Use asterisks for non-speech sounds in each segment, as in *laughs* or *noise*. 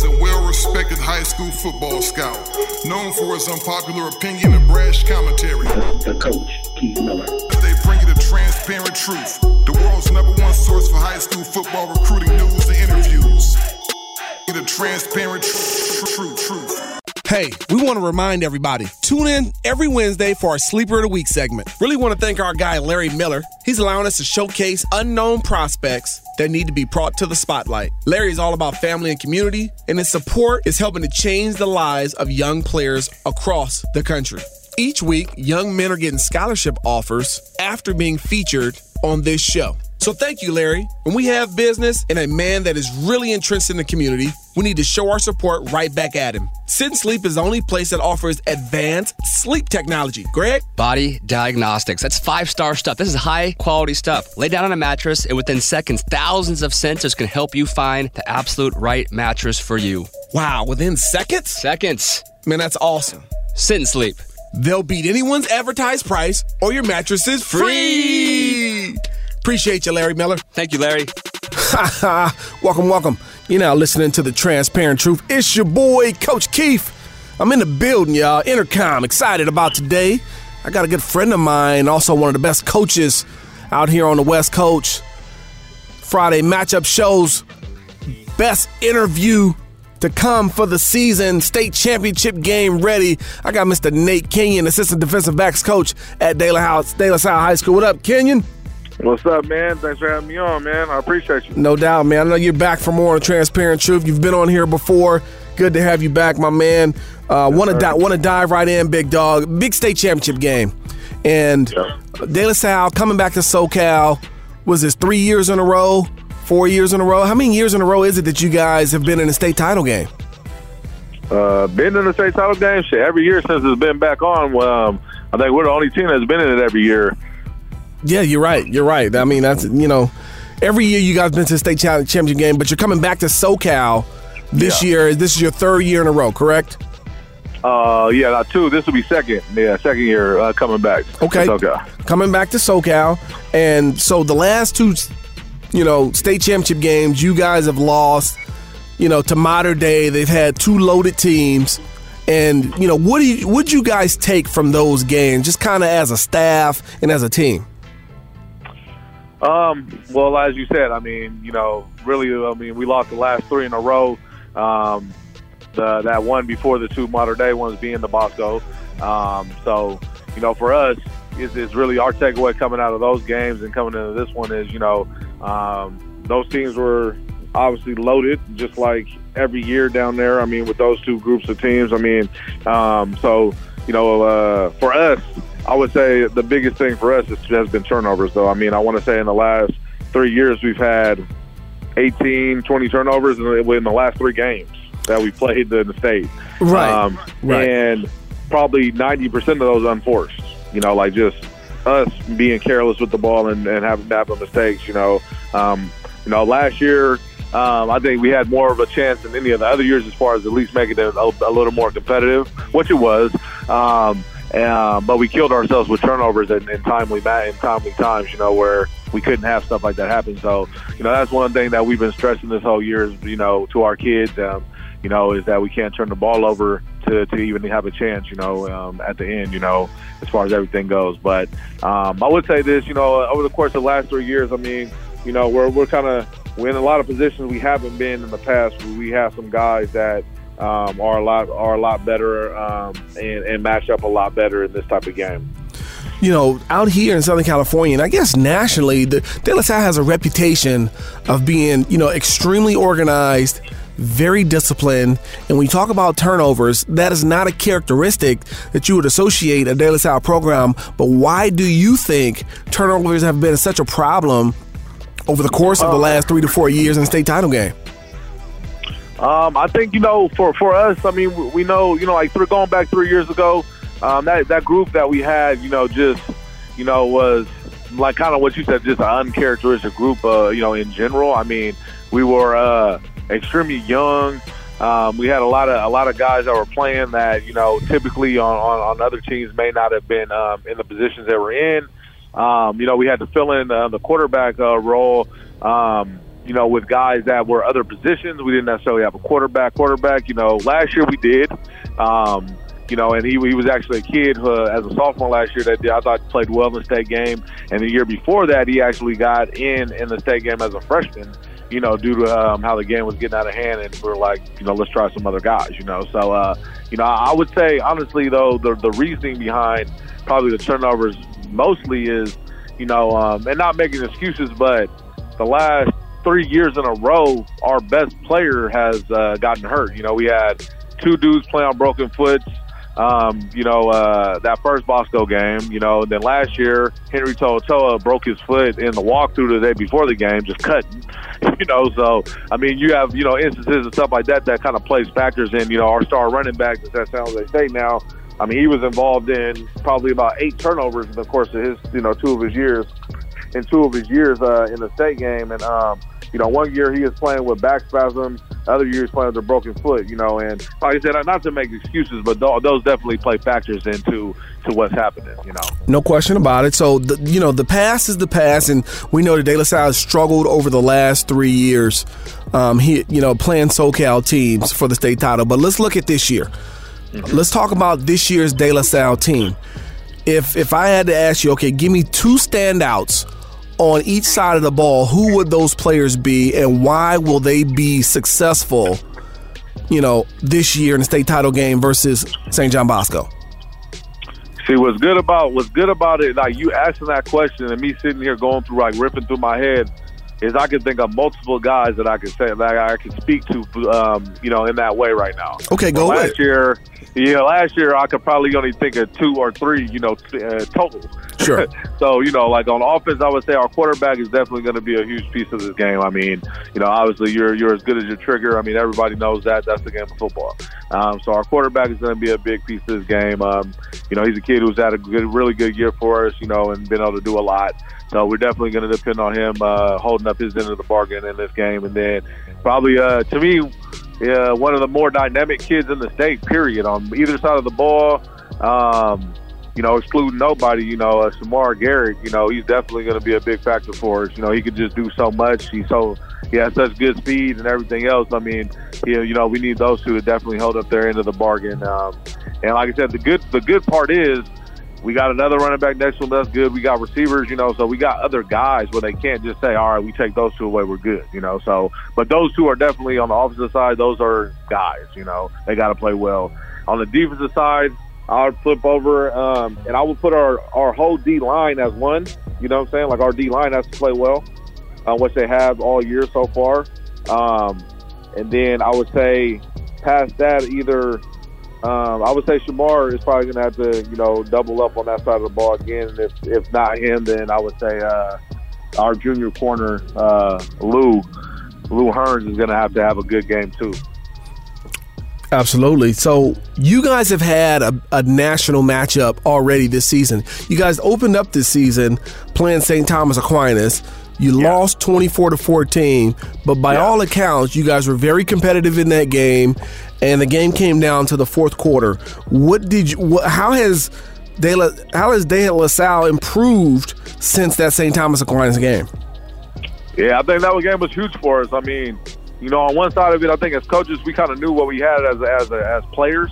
He's a well respected high school football scout, known for his unpopular opinion and brash commentary. The, the coach, Keith Miller. They bring you the transparent truth, the world's number one source for high school football recruiting news and interviews. The transparent tr- truth. truth. Hey, we want to remind everybody tune in every Wednesday for our Sleeper of the Week segment. Really want to thank our guy, Larry Miller. He's allowing us to showcase unknown prospects that need to be brought to the spotlight. Larry is all about family and community, and his support is helping to change the lives of young players across the country. Each week, young men are getting scholarship offers after being featured on this show. So thank you, Larry. When we have business and a man that is really entrenched in the community, we need to show our support right back at him. Sit and Sleep is the only place that offers advanced sleep technology. Greg? Body diagnostics. That's five star stuff. This is high quality stuff. Lay down on a mattress, and within seconds, thousands of sensors can help you find the absolute right mattress for you. Wow, within seconds? Seconds. Man, that's awesome. Sit and sleep. They'll beat anyone's advertised price, or your mattress is free. Appreciate you, Larry Miller. Thank you, Larry. *laughs* welcome, welcome. You're now listening to the Transparent Truth. It's your boy, Coach Keith. I'm in the building, y'all. Intercom. Excited about today. I got a good friend of mine, also one of the best coaches out here on the West Coast. Friday matchup shows. Best interview to come for the season. State championship game ready. I got Mr. Nate Kenyon, assistant defensive backs coach at De La, House, De La Salle High School. What up, Kenyon? What's up, man? Thanks for having me on, man. I appreciate you. No doubt, man. I know you're back for more on Transparent Truth. You've been on here before. Good to have you back, my man. Uh, want to di- want to dive right in, big dog. Big state championship game, and yeah. De La Salle coming back to SoCal. Was this three years in a row? Four years in a row? How many years in a row is it that you guys have been in a state title game? Uh, been in the state title game shit every year since it's been back on. Um, I think we're the only team that's been in it every year. Yeah, you're right. You're right. I mean, that's you know, every year you guys been to the state championship game, but you're coming back to SoCal this yeah. year. This is your third year in a row, correct? Uh, yeah, not two. This will be second. Yeah, second year uh, coming back. Okay, SoCal. coming back to SoCal, and so the last two, you know, state championship games, you guys have lost. You know, to Mater Dei, they've had two loaded teams. And you know, what do you what you guys take from those games, just kind of as a staff and as a team? Um, well, as you said, I mean, you know, really, I mean, we lost the last three in a row. Um, the that one before the two Mater Dei ones being the Bosco. Um, so, you know, for us, it's, is really our takeaway coming out of those games and coming into this one is, you know, um, those teams were obviously loaded, just like every year down there. I mean, with those two groups of teams, I mean, um, so you know, uh, for us, I would say the biggest thing for us has been turnovers, though. I mean, I want to say in the last three years we've had 18, 20 turnovers in the last three games that we played in the state. Right. Um, right. And probably 90% of those unforced. You know, like just us being careless with the ball and, and having to mistakes. You know, um, you know, last year um, I think we had more of a chance than any of the other years as far as at least making it a, a little more competitive, which it was. Um, uh, but we killed ourselves with turnovers in, in timely in timely times, you know, where we couldn't have stuff like that happen. So, you know, that's one thing that we've been stressing this whole year you know, to our kids, um, you know, is that we can't turn the ball over to, to even have a chance, you know, um, at the end, you know, as far as everything goes. But um, I would say this, you know, over the course of the last three years, I mean, you know, we're, we're kind of, we're in a lot of positions we haven't been in the past. We have some guys that, um, are a lot are a lot better um, and, and match up a lot better in this type of game you know, out here in Southern California, and I guess nationally, the De La Salle has a reputation of being, you know, extremely organized, very disciplined. And when you talk about turnovers, that is not a characteristic that you would associate a De La Salle program. But why do you think turnovers have been such a problem over the course of the last three to four years in the state title game? Um, I think you know, for for us, I mean, we know, you know, like through going back three years ago, um, that that group that we had, you know, just you know was like kind of what you said, just an uncharacteristic group, uh, you know, in general. I mean, we were uh, extremely young. Um, we had a lot of a lot of guys that were playing that you know typically on, on, on other teams may not have been um, in the positions they were in. Um, you know, we had to fill in uh, the quarterback uh, role. Um, you know, with guys that were other positions. We didn't necessarily have a quarterback. Quarterback, you know, last year we did. Um, you know, and he, he was actually a kid uh, as a sophomore last year that I thought played well in the state game. And the year before that, he actually got in in the state game as a freshman. You know, due to um, how the game was getting out of hand, and we are like, you know, let's try some other guys. You know, so uh, you know, I would say honestly though, the the reasoning behind probably the turnovers mostly is, you know, um, and not making excuses, but the last three years in a row, our best player has uh, gotten hurt. You know, we had two dudes play on broken foots. Um, you know, uh, that first Bosco game, you know, and then last year, Henry To'oTo'o broke his foot in the walkthrough the day before the game, just cutting, *laughs* you know, so, I mean, you have, you know, instances and stuff like that that kind of plays factors in, you know, our star running back that's at San Jose State now, I mean, he was involved in probably about eight turnovers in the course of his, you know, two of his years, in two of his years uh, in the state game, and um, you know, one year he was playing with back spasms, other years playing with a broken foot. You know, and like I said, not to make excuses, but those definitely play factors into to what's happening. You know, no question about it. So the, you know, the past is the past, and we know that De La Salle has struggled over the last three years. Um, he, you know, playing SoCal teams for the state title. But let's look at this year. Mm-hmm. Let's talk about this year's De La Salle team. If if I had to ask you, okay, give me two standouts on each side of the ball, who would those players be and why will they be successful, you know, this year in the state title game versus St. John Bosco? See what's good about what's good about it, like you asking that question and me sitting here going through like ripping through my head, is I can think of multiple guys that I can say that I can speak to, um, you know, in that way right now. Okay, go ahead. last year, yeah, last year I could probably only think of two or three, you know, uh, total. Sure. *laughs* so you know, like on offense, I would say our quarterback is definitely going to be a huge piece of this game. I mean, you know, obviously you're you're as good as your trigger. I mean, everybody knows that. That's the game of football. Um, so our quarterback is going to be a big piece of this game. Um, you know, he's a kid who's had a good, really good year for us. You know, and been able to do a lot. So we're definitely going to depend on him uh, holding up his end of the bargain in this game, and then probably uh, to me one of the more dynamic kids in the state. Period. On either side of the ball, um, you know, excluding nobody. You know, uh, Shamar Garrett. You know, he's definitely going to be a big factor for us. You know, he could just do so much. He's so he has such good speed and everything else. I mean, he, you know, we need those two to definitely hold up their end of the bargain. Um, and like I said, the good the good part is we got another running back next to him. That's good. We got receivers, you know, so we got other guys where they can't just say, all right, we take those two away, we're good, you know. So, but those two are definitely on the offensive side. Those are guys, you know, they got to play well. On the defensive side, I would flip over um, and I would put our, our whole D line as one. You know what I'm saying? Like our D line has to play well, uh, which they have all year so far. Um, and then I would say past that, either um, I would say Shamar is probably going to have to, you know, double up on that side of the ball again. And if, if not him, then I would say uh, our junior corner, uh, Lou, Lou Hearns is going to have to have a good game too. Absolutely. So you guys have had a, a, national matchup already this season. You guys opened up this season playing St. Thomas Aquinas. You yeah. lost 24 to 14, but by yeah. all accounts, you guys were very competitive in that game and the game came down to the fourth quarter. What did you? What, how has De La, how has De La Salle improved since that St. Thomas Aquinas game? Yeah, I think that game was huge for us. I mean, you know, on one side of it, I think as coaches, we kind of knew what we had as as as players.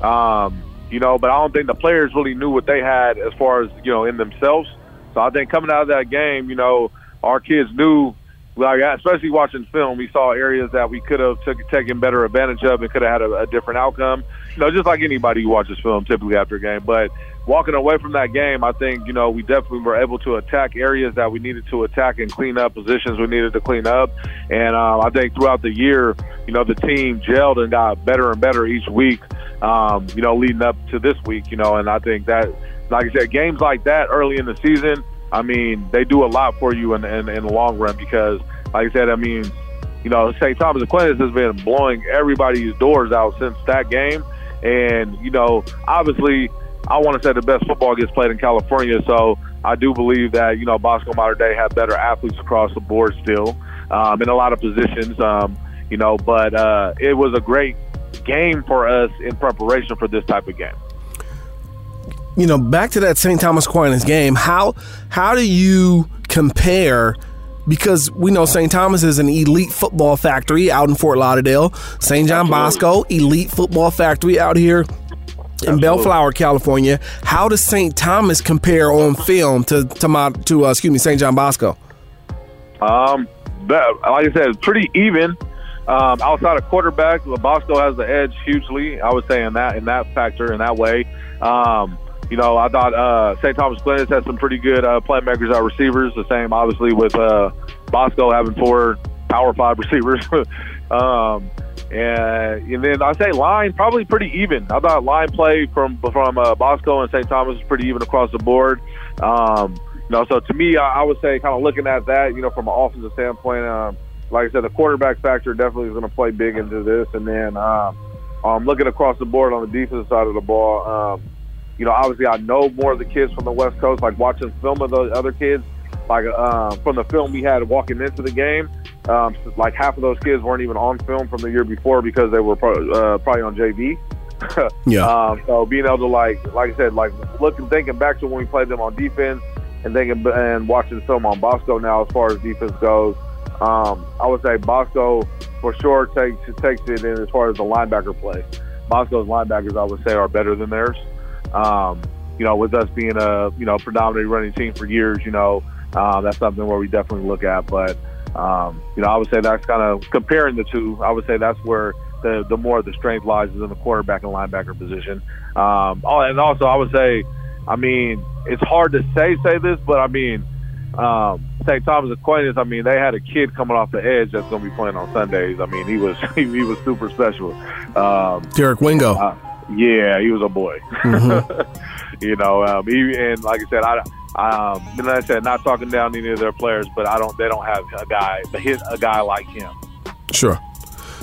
Um, you know, but I don't think the players really knew what they had as far as you know in themselves. So I think coming out of that game, you know, our kids knew like especially watching film, we saw areas that we could have took, taken better advantage of and could have had a, a different outcome. You know, just like anybody who watches film typically after a game. But walking away from that game, I think you know we definitely were able to attack areas that we needed to attack and clean up positions we needed to clean up. And uh, I think throughout the year, you know, the team gelled and got better and better each week. Um, you know, leading up to this week, you know, and I think that, like I said, games like that early in the season I mean, they do a lot for you in, in, in the long run because, like I said, I mean, you know, St. Thomas Aquinas has been blowing everybody's doors out since that game. And, you know, obviously, I want to say the best football gets played in California. So I do believe that, you know, Bosco Mater Dei have better athletes across the board still um, in a lot of positions, um, you know, but uh, it was a great game for us in preparation for this type of game you know, back to that St. Thomas Aquinas game, how how do you compare because we know St. Thomas is an elite football factory out in Fort Lauderdale. St. John Bosco, elite football factory out here in Absolutely. Bellflower, California. How does St. Thomas compare on film to to my to uh, excuse me St. John Bosco? Um, that, like I said, it's pretty even. Um, outside of quarterback, Bosco has the edge hugely. I would say in that in that factor in that way. Um, you know, I thought uh, St. Thomas Aquinas had some pretty good uh, playmakers at receivers. The same, obviously, with uh, Bosco having four Power Five *laughs* receivers. um, and, and then I say line probably pretty even. I thought line play from from uh, Bosco and St. Thomas was pretty even across the board. Um, you know, so to me, I, I would say kind of looking at that, you know, from an offensive standpoint, um, like I said, the quarterback factor definitely is going to play big into this. And then um, um, looking across the board on the defensive side of the ball, um, you know, obviously I know more of the kids from the West Coast, like watching film of the other kids, like um, from the film we had walking into the game. Um, like half of those kids weren't even on film from the year before because they were pro- uh, probably on JV. *laughs* Yeah. Um, so being able to like, like I said, like looking, thinking back to when we played them on defense, and thinking and watching film on Bosco now as far as defense goes, um, I would say Bosco for sure takes takes it in as far as the linebacker play. Bosco's linebackers, I would say, are better than theirs. Um, you know, with us being a you know predominantly running team for years, you know, uh, that's something where we definitely look at. But um, you know, I would say that's kind of comparing the two. I would say that's where the the more the strength lies is in the quarterback and linebacker position. Um, oh, and also I would say, I mean, it's hard to say say this, but I mean, um, St. Thomas Aquinas. I mean, they had a kid coming off the edge that's going to be playing on Sundays. I mean, he was *laughs* he, he was super special. Um, Derek Wingo. uh, yeah, he was a boy. Mhm. *laughs* you know, um, he, and like I said, I. Um, and like I said, not talking down any of their players, but I don't. They don't have a guy, hit a guy like him. Sure.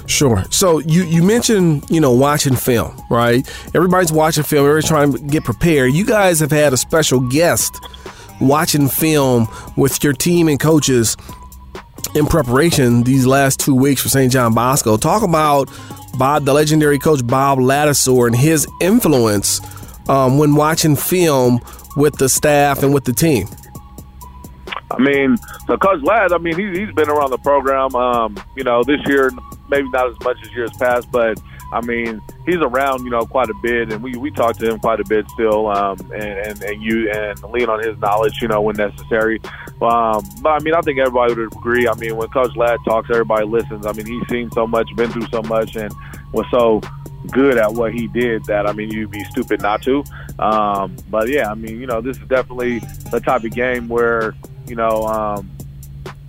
Sure. So you, you mentioned, you know, watching film, right? Everybody's watching film. Everybody's trying to get prepared. You guys have had a special guest watching film with your team and coaches in preparation these last two weeks for St. John Bosco. Talk about Bob, the legendary coach Bob Ladouceur and his influence um, when watching film with the staff and with the team. I mean, so Coach Ladd, I mean, he, he's been around the program. Um, you know, this year maybe not as much as years past, but I mean, he's around, you know, quite a bit, and we, we talk to him quite a bit still, um, and, and and you and lean on his knowledge, you know, when necessary. Um, but I mean, I think everybody would agree. I mean, when Coach Ladd talks, everybody listens. I mean, he's seen so much, been through so much, and was so good at what he did that I mean, you'd be stupid not to. Um, but yeah, I mean, you know, this is definitely the type of game where you know. Um,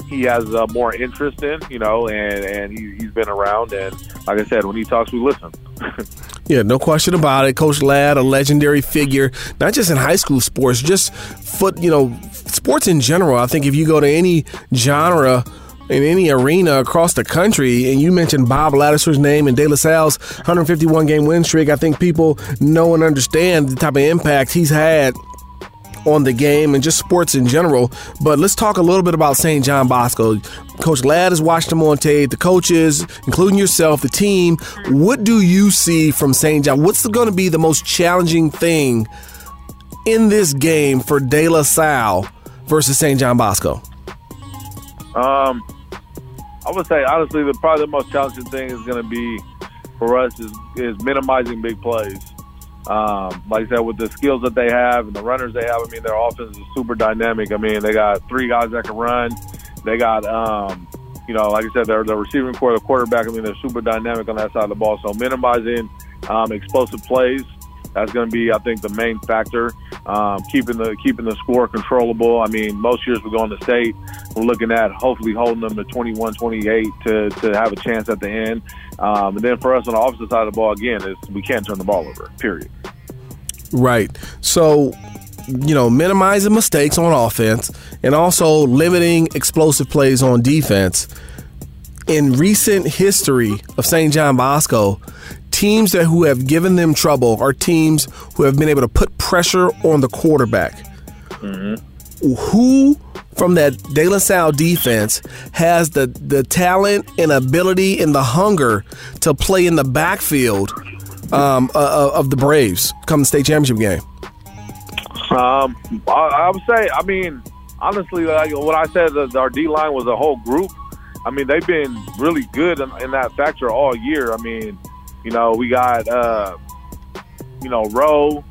he has uh, more interest in, you know, and and he, he's been around. And like I said, when he talks, we listen. *laughs* Yeah, no question about it. Coach Ladd, a legendary figure, not just in high school sports, just foot, you know, sports in general. I think if you go to any genre in any arena across the country, and you mentioned Bob Ladouceur's name and De La Salle's 151 game win streak, I think people know and understand the type of impact he's had on the game and just sports in general. But let's talk a little bit about St. John Bosco. Coach Ladd has watched him on tape, the coaches, including yourself, the team. What do you see from St. John? What's going to be the most challenging thing in this game for De La Salle versus St. John Bosco? Um, I would say honestly, the probably the most challenging thing is going to be for us is is minimizing big plays. Um, like I said, with the skills that they have and the runners they have, I mean, their offense is super dynamic. I mean, they got three guys that can run. They got, um, you know, like I said, they're the receiving corps, the quarterback. I mean, they're super dynamic on that side of the ball. So minimizing um, explosive plays. That's going to be, I think, the main factor. Um, keeping the keeping the score controllable. I mean, most years we go in the state, we're looking at hopefully holding them to 21, 28 to, to have a chance at the end. Um, and then for us on the opposite side of the ball, again, is we can't turn the ball over. Period. Right. So, you know, minimizing mistakes on offense and also limiting explosive plays on defense. In recent history of St. John Bosco, teams that who have given them trouble are teams who have been able to put pressure on the quarterback. Mm-hmm. Who from that De La Salle defense has the, the talent and ability and the hunger to play in the backfield um, uh, of the Braves come the state championship game? Um, I, I would say, I mean, honestly, like what I said, that our D line was a whole group. I mean, they've been really good in, in that factor all year. I mean, you know, we got uh, you know Rowe,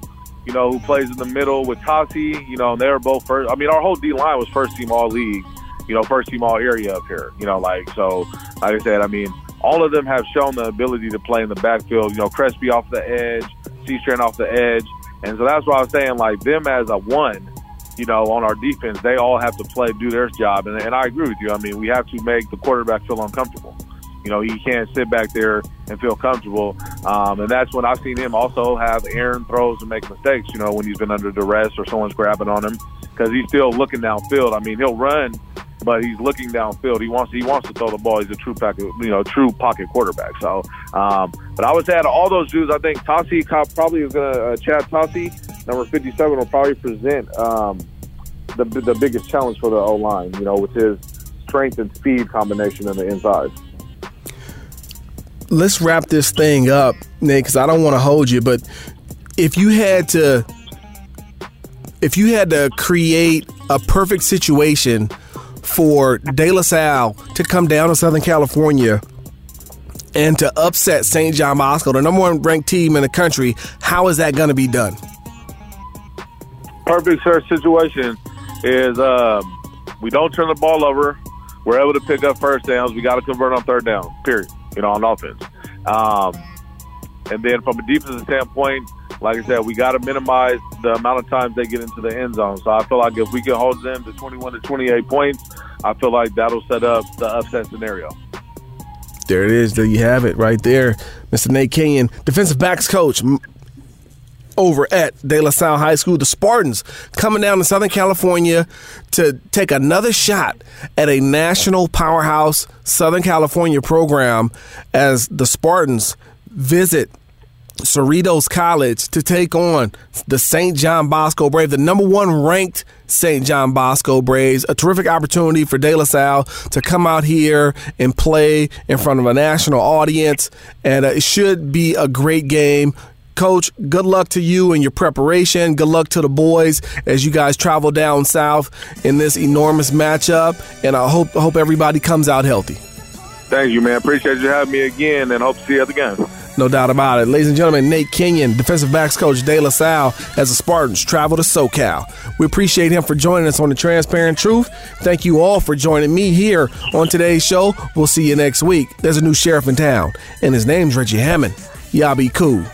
you know, who plays in the middle with Tasi. You know, and they were both first. I mean, our whole D line was first team all league. You know, first team all area up here. You know, like so. Like I said, I mean, all of them have shown the ability to play in the backfield. You know, Crespi off the edge, C Strand off the edge, and so that's why I was saying like them as a one you know, on our defense, they all have to play, do their job. And, and I agree with you. I mean, we have to make the quarterback feel uncomfortable. You know, he can't sit back there and feel comfortable. Um, and that's when I've seen him also have Aaron throws and make mistakes, you know, when he's been under duress or someone's grabbing on him because he's still looking downfield. I mean, he'll run, but he's looking downfield. He wants he wants to throw the ball. He's a true pocket, you know, true pocket quarterback. So, um, but I would say out of all those dudes, I think Tasi probably is going to uh, Chad Tasi, number fifty-seven, will probably present um, the the biggest challenge for the O line. You know, with his strength and speed combination in the inside let's wrap this thing up, Nick, because I don't want to hold you. But if you had to, if you had to create a perfect situation for De La Salle to come down to Southern California and to upset St. John Bosco, the number one ranked team in the country, how is that going to be done? Perfect situation is um, we don't turn the ball over. We're able to pick up first downs. We got to convert on third down. Period you know, on offense. Um, and then from a defensive standpoint, like I said, we got to minimize the amount of times they get into the end zone. So I feel like if we can hold them to 21 to 28 points, I feel like that'll set up the upset scenario. There it is. There you have it right there. Mr. Nate Kenyon, defensive backs coach over at De La Salle High School. The Spartans coming down to Southern California to take another shot at a national powerhouse Southern California program as the Spartans visit Cerritos College to take on the St. John Bosco Braves, the number one ranked St. John Bosco Braves. A terrific opportunity for De La Salle to come out here and play in front of a national audience, and uh, it should be a great game. Coach, good luck to you and your preparation. Good luck to the boys as you guys travel down south in this enormous matchup. And I hope hope everybody comes out healthy. Thank you, man. Appreciate you having me again, and hope to see you at the game. No doubt about it. Ladies and gentlemen, Nate Kenyon, defensive backs coach De La Salle, as the Spartans travel to SoCal. We appreciate him for joining us on The Transparent Truth. Thank you all for joining me here on today's show. We'll see you next week. There's a new sheriff in town, and his name's Reggie Hammond. Y'all be cool.